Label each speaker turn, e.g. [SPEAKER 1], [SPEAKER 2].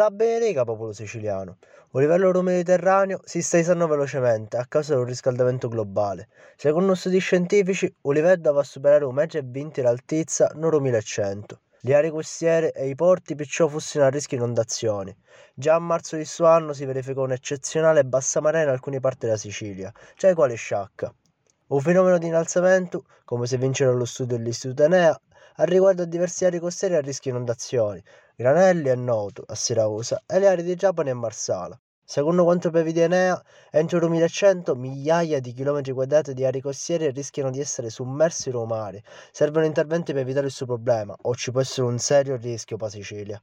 [SPEAKER 1] Sta bene riga popolo siciliano. Un livello oro mediterraneo si sta isando velocemente a causa del riscaldamento globale. Secondo studi scientifici, un livello va a superare 1,20 m l'altezza nel 2100. Le aree costiere e i porti perciò fossero a rischio inondazioni. Già a marzo di questo anno si verificò un'eccezionale bassa marea in alcune parti della Sicilia, cioè quale sciacca. Un fenomeno di innalzamento, come si evince dallo studio dell'Istituto Enea, a riguardo a diverse aree costiere a rischio inondazioni, Granelli e Noto a Siracusa e le aree di Trapani e Marsala. Secondo quanto prevede Enea, entro il 2100 migliaia di chilometri quadrati di aree costiere rischiano di essere sommersi dal mare. Servono interventi per evitare questo problema, o ci può essere un serio rischio per Sicilia.